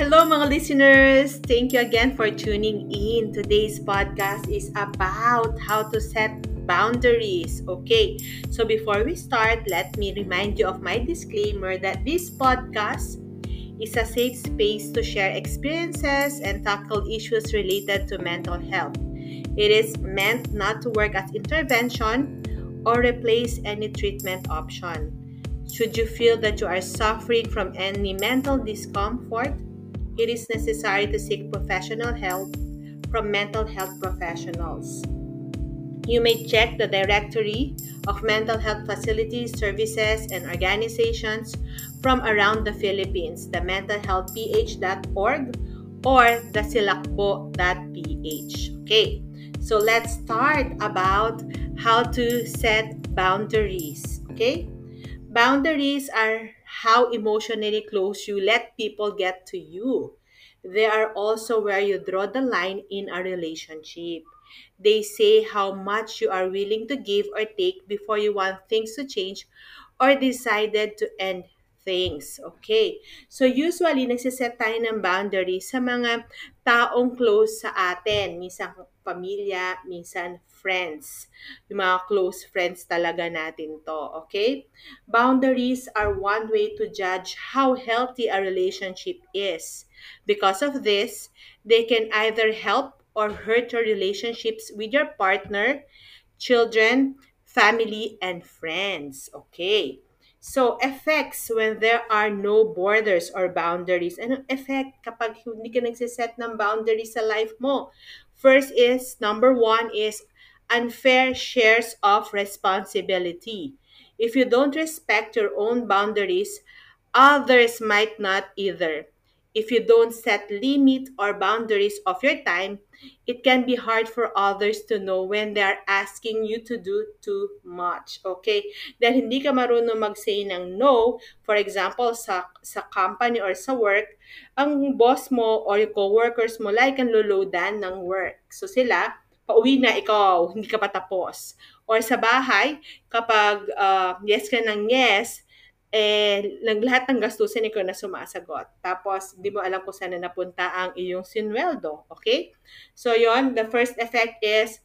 Hello mga listeners! Thank you again for tuning in. Today's podcast is about how to set boundaries. Okay, so before we start, let me remind you of my disclaimer that this podcast is a safe space to share experiences and tackle issues related to mental health. It is meant not to work as intervention or replace any treatment option. Should you feel that you are suffering from any mental discomfort, it is necessary to seek professional help from mental health professionals. You may check the directory of mental health facilities, services, and organizations from around the Philippines, the mentalhealthph.org or the silakbo.ph. Okay, so let's start about how to set boundaries. Okay, boundaries are how emotionally close you let people get to you. They are also where you draw the line in a relationship. They say how much you are willing to give or take before you want things to change or decided to end things. Okay? So usually, nagsiset tayo ng boundaries sa mga taong close sa atin. Minsan pamilya, minsan friends. Yung mga close friends talaga natin to. Okay? Boundaries are one way to judge how healthy a relationship is. Because of this, they can either help or hurt your relationships with your partner, children, family, and friends. Okay. So, effects when there are no borders or boundaries. Anong effect kapag hindi ka nagsiset ng boundaries sa life mo? First is, number one is unfair shares of responsibility. If you don't respect your own boundaries, others might not either. If you don't set limit or boundaries of your time, it can be hard for others to know when they are asking you to do too much. Okay? Dahil hindi ka marunong mag-say ng no, for example, sa, sa company or sa work, ang boss mo or yung co-workers mo, like ang luludan ng work. So sila, pauwi na ikaw, hindi ka pa tapos. Or sa bahay, kapag uh, yes ka ng yes, eh, lahat ng gastusin ikaw na sumasagot. Tapos, di mo alam kung saan na napunta ang iyong sinweldo. Okay? So, yon the first effect is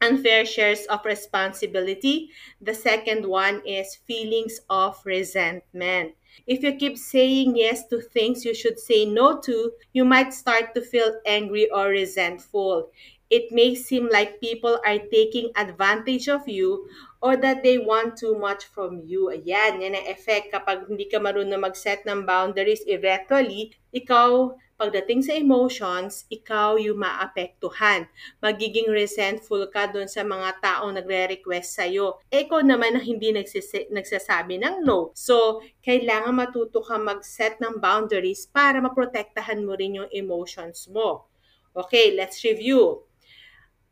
unfair shares of responsibility. The second one is feelings of resentment. If you keep saying yes to things you should say no to, you might start to feel angry or resentful. It may seem like people are taking advantage of you or that they want too much from you. Ayan, yan ang effect kapag hindi ka marunong mag-set ng boundaries eventually, ikaw, pagdating sa emotions, ikaw yung maapektuhan. Magiging resentful ka doon sa mga taong nagre-request sa'yo. Ikaw naman ang hindi nagsisi- nagsasabi ng no. So, kailangan matuto ka mag-set ng boundaries para maprotektahan mo rin yung emotions mo. Okay, let's review.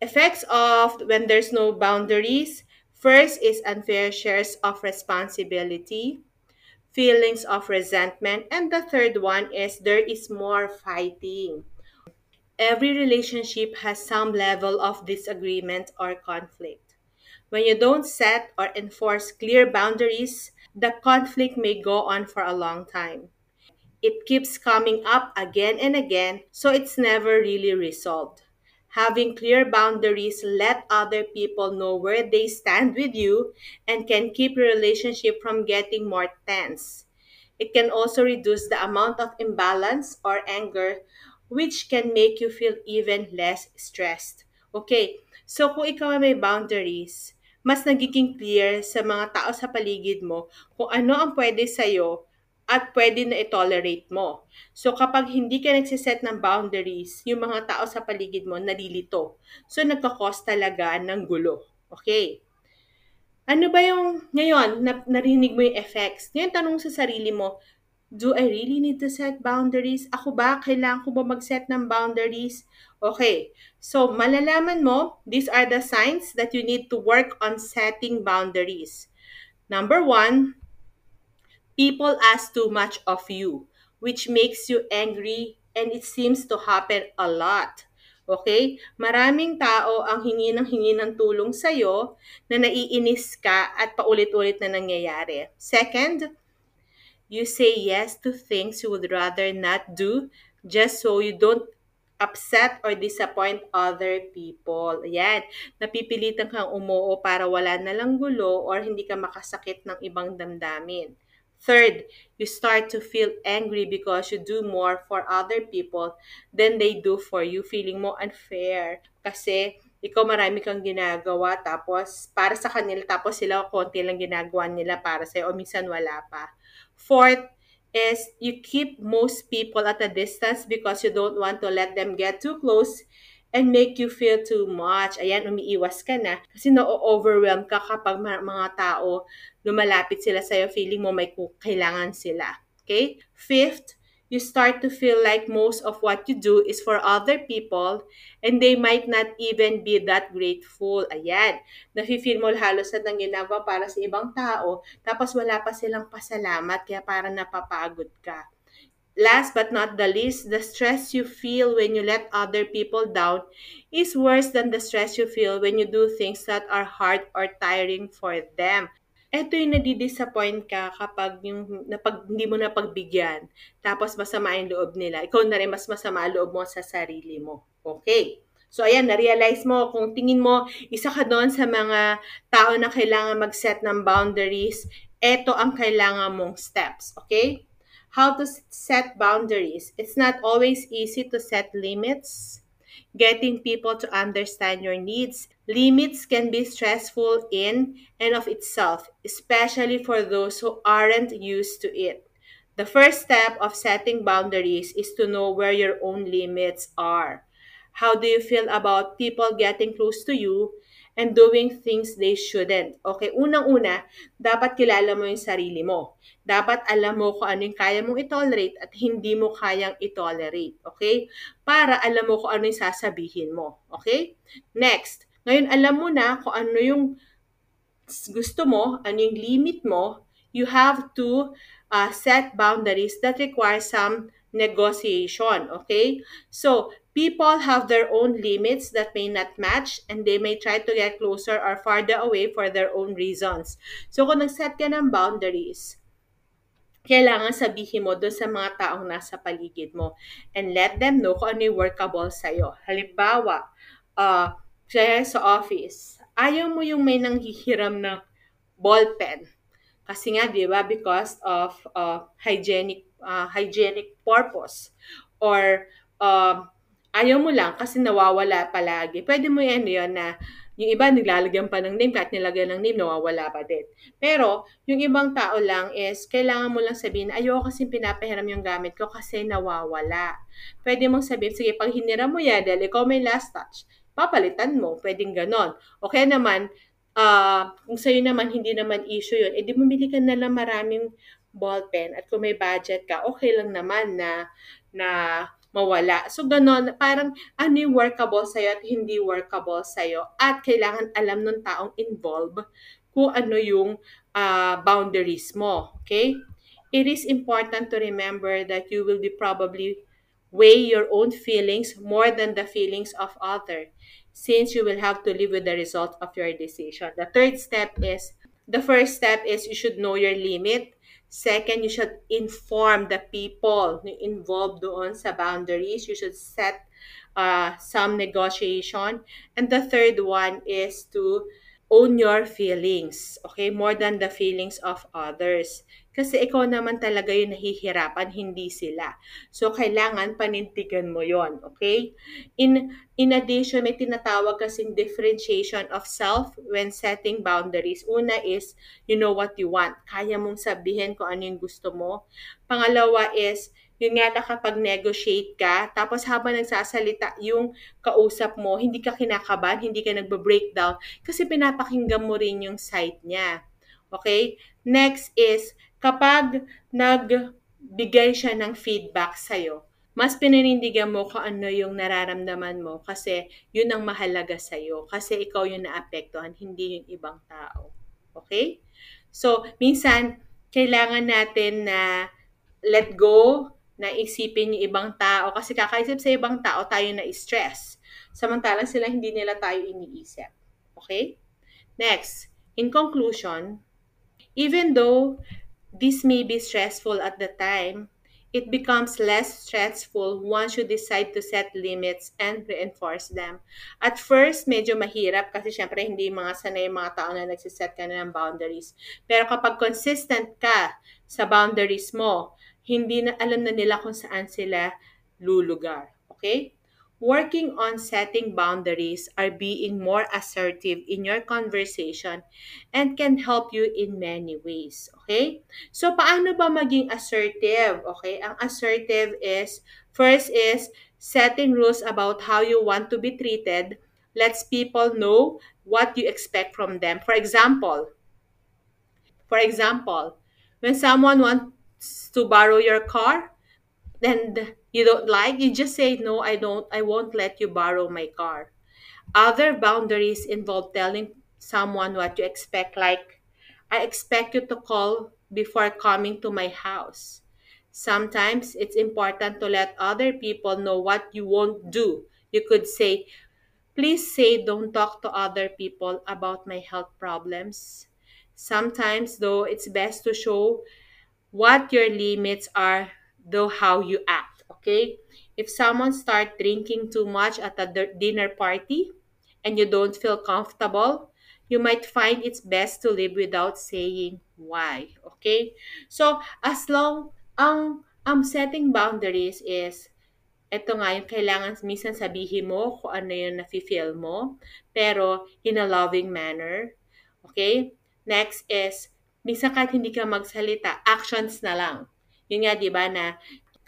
Effects of when there's no boundaries, First is unfair shares of responsibility, feelings of resentment, and the third one is there is more fighting. Every relationship has some level of disagreement or conflict. When you don't set or enforce clear boundaries, the conflict may go on for a long time. It keeps coming up again and again, so it's never really resolved. Having clear boundaries let other people know where they stand with you and can keep your relationship from getting more tense. It can also reduce the amount of imbalance or anger which can make you feel even less stressed. Okay, so kung ikaw may boundaries, mas nagiging clear sa mga tao sa paligid mo kung ano ang pwede sa'yo at pwede na i-tolerate mo. So kapag hindi ka nagsiset ng boundaries, yung mga tao sa paligid mo nalilito. So nagkakos talaga ng gulo. Okay? Ano ba yung ngayon na, narinig mo yung effects? Ngayon tanong sa sarili mo, do I really need to set boundaries? Ako ba? Kailangan ko ba mag-set ng boundaries? Okay. So, malalaman mo, these are the signs that you need to work on setting boundaries. Number one, People ask too much of you, which makes you angry and it seems to happen a lot. Okay? Maraming tao ang hingi ng hingi ng tulong sa'yo na naiinis ka at paulit-ulit na nangyayari. Second, You say yes to things you would rather not do just so you don't upset or disappoint other people. Ayan. Napipilitan kang umuo para wala na lang gulo or hindi ka makasakit ng ibang damdamin. Third, you start to feel angry because you do more for other people than they do for you. Feeling mo unfair. Kasi ikaw marami kang ginagawa tapos para sa kanila tapos sila konti lang ginagawa nila para sa'yo o minsan wala pa. Fourth is you keep most people at a distance because you don't want to let them get too close and make you feel too much. Ayan, umiiwas ka na kasi na-overwhelm ka kapag mga tao lumalapit sila sa'yo, feeling mo may kailangan sila. Okay? Fifth, you start to feel like most of what you do is for other people and they might not even be that grateful. Ayan. Nafe-feel mo halos na nang ginagawa para sa ibang tao, tapos wala pa silang pasalamat, kaya parang napapagod ka. Last but not the least, the stress you feel when you let other people down is worse than the stress you feel when you do things that are hard or tiring for them eto yung nadi-disappoint ka kapag yung napag, hindi mo napagbigyan, tapos masama yung loob nila. Ikaw na rin mas masama loob mo sa sarili mo. Okay. So, ayan, na-realize mo, kung tingin mo, isa ka doon sa mga tao na kailangan mag-set ng boundaries, eto ang kailangan mong steps. Okay? How to set boundaries. It's not always easy to set limits. Getting people to understand your needs Limits can be stressful in and of itself, especially for those who aren't used to it. The first step of setting boundaries is to know where your own limits are. How do you feel about people getting close to you and doing things they shouldn't? Okay, unang-una, dapat kilala mo yung sarili mo. Dapat alam mo kung ano yung kaya mong itolerate at hindi mo kayang itolerate. Okay? Para alam mo kung ano yung sasabihin mo. Okay? Next, ngayon, alam mo na kung ano yung gusto mo, ano yung limit mo, you have to uh, set boundaries that require some negotiation, okay? So, people have their own limits that may not match and they may try to get closer or farther away for their own reasons. So, kung nag-set ka ng boundaries, kailangan sabihin mo doon sa mga taong nasa paligid mo and let them know kung ano yung workable sa'yo. Halimbawa, uh, kaya sa office, ayaw mo yung may nanghihiram na ballpen. Kasi nga, di ba, because of uh, hygienic uh, hygienic purpose. Or uh, ayaw mo lang kasi nawawala palagi. Pwede mo yan yun na yung iba naglalagyan pa ng name, kahit nilagyan ng name, nawawala pa din. Pero, yung ibang tao lang is, kailangan mo lang sabihin, ayoko kasi pinapahiram yung gamit ko kasi nawawala. Pwede mong sabihin, sige, pag hiniram mo yan, dahil ikaw may last touch, papalitan mo. Pwedeng ganon. O kaya naman, uh, kung sa'yo naman hindi naman issue yun, edi bumili ka na lang maraming ballpen at kung may budget ka, okay lang naman na na mawala. So, ganon, parang ano yung workable sa'yo at hindi workable sa'yo. At kailangan alam ng taong involved kung ano yung uh, boundaries mo. Okay? It is important to remember that you will be probably weigh your own feelings more than the feelings of other since you will have to live with the result of your decision. The third step is the first step is you should know your limit. Second, you should inform the people involved doon sa boundaries. You should set uh, some negotiation. And the third one is to own your feelings, okay? More than the feelings of others. Kasi ikaw naman talaga yung nahihirapan, hindi sila. So, kailangan panintigan mo yon okay? In, in addition, may tinatawag kasing differentiation of self when setting boundaries. Una is, you know what you want. Kaya mong sabihin kung ano yung gusto mo. Pangalawa is, yun nga nakapag-negotiate ka, tapos habang nagsasalita yung kausap mo, hindi ka kinakabahan, hindi ka nagbe-breakdown, kasi pinapakinggan mo rin yung side niya. Okay? Next is, kapag nagbigay siya ng feedback sa'yo, mas pinanindigan mo kung ano yung nararamdaman mo kasi yun ang mahalaga sa'yo. Kasi ikaw yung naapektuhan, hindi yung ibang tao. Okay? So, minsan, kailangan natin na let go, na isipin yung ibang tao. Kasi kakaisip sa ibang tao, tayo na stress. Samantalang sila hindi nila tayo iniisip. Okay? Next, in conclusion, even though this may be stressful at the time, it becomes less stressful once you decide to set limits and reinforce them. At first, medyo mahirap kasi syempre hindi mga sanay mga tao na nagsiset ka na ng boundaries. Pero kapag consistent ka sa boundaries mo, hindi na alam na nila kung saan sila lulugar. Okay? Working on setting boundaries are being more assertive in your conversation and can help you in many ways. Okay? So, paano ba maging assertive? Okay? Ang assertive is, first is, setting rules about how you want to be treated lets people know what you expect from them. For example, for example, when someone wants to borrow your car, and you don't like, you just say, no, I don't, I won't let you borrow my car. Other boundaries involve telling someone what you expect, like, I expect you to call before coming to my house. Sometimes it's important to let other people know what you won't do. You could say, please say don't talk to other people about my health problems. Sometimes, though, it's best to show what your limits are, though how you act. Okay? If someone start drinking too much at a dinner party and you don't feel comfortable, you might find it's best to live without saying why. Okay? So, as long ang ang setting boundaries is ito nga yung kailangan minsan sabihin mo kung ano yung nafe-feel mo, pero in a loving manner. Okay? Next is minsan kahit hindi ka magsalita, actions na lang. Yun nga, di ba, na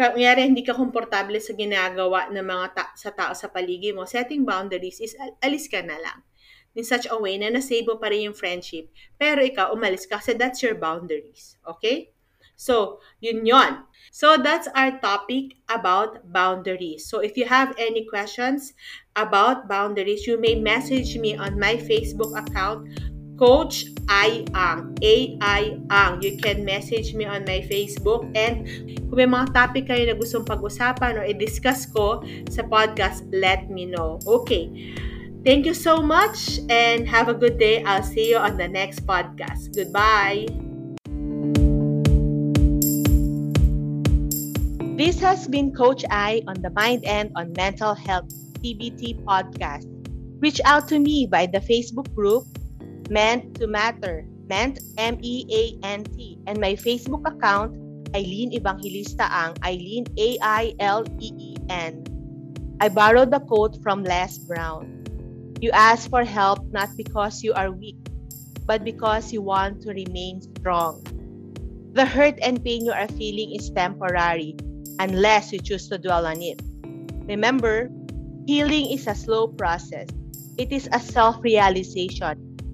kanyari hindi ka komportable sa ginagawa ng mga ta- sa tao sa paligid mo, setting boundaries is al- alis ka na lang. In such a way na nasave mo pa rin yung friendship, pero ikaw umalis ka kasi that's your boundaries. Okay? So, yun yon. So, that's our topic about boundaries. So, if you have any questions about boundaries, you may message me on my Facebook account Coach I Ang, A-I Ang. You can message me on my Facebook and kung may mga topic kayo na gustong pag-usapan or i-discuss ko sa podcast, let me know. Okay. Thank you so much and have a good day. I'll see you on the next podcast. Goodbye. This has been Coach I on the Mind and on Mental Health TBT podcast. Reach out to me by the Facebook group Meant to Matter, Meant M-E-A-N-T, and my Facebook account, Eileen Evangelista Ang, Eileen A-I-L-E-E-N. I borrowed the quote from Les Brown. You ask for help not because you are weak, but because you want to remain strong. The hurt and pain you are feeling is temporary unless you choose to dwell on it. Remember, healing is a slow process. It is a self-realization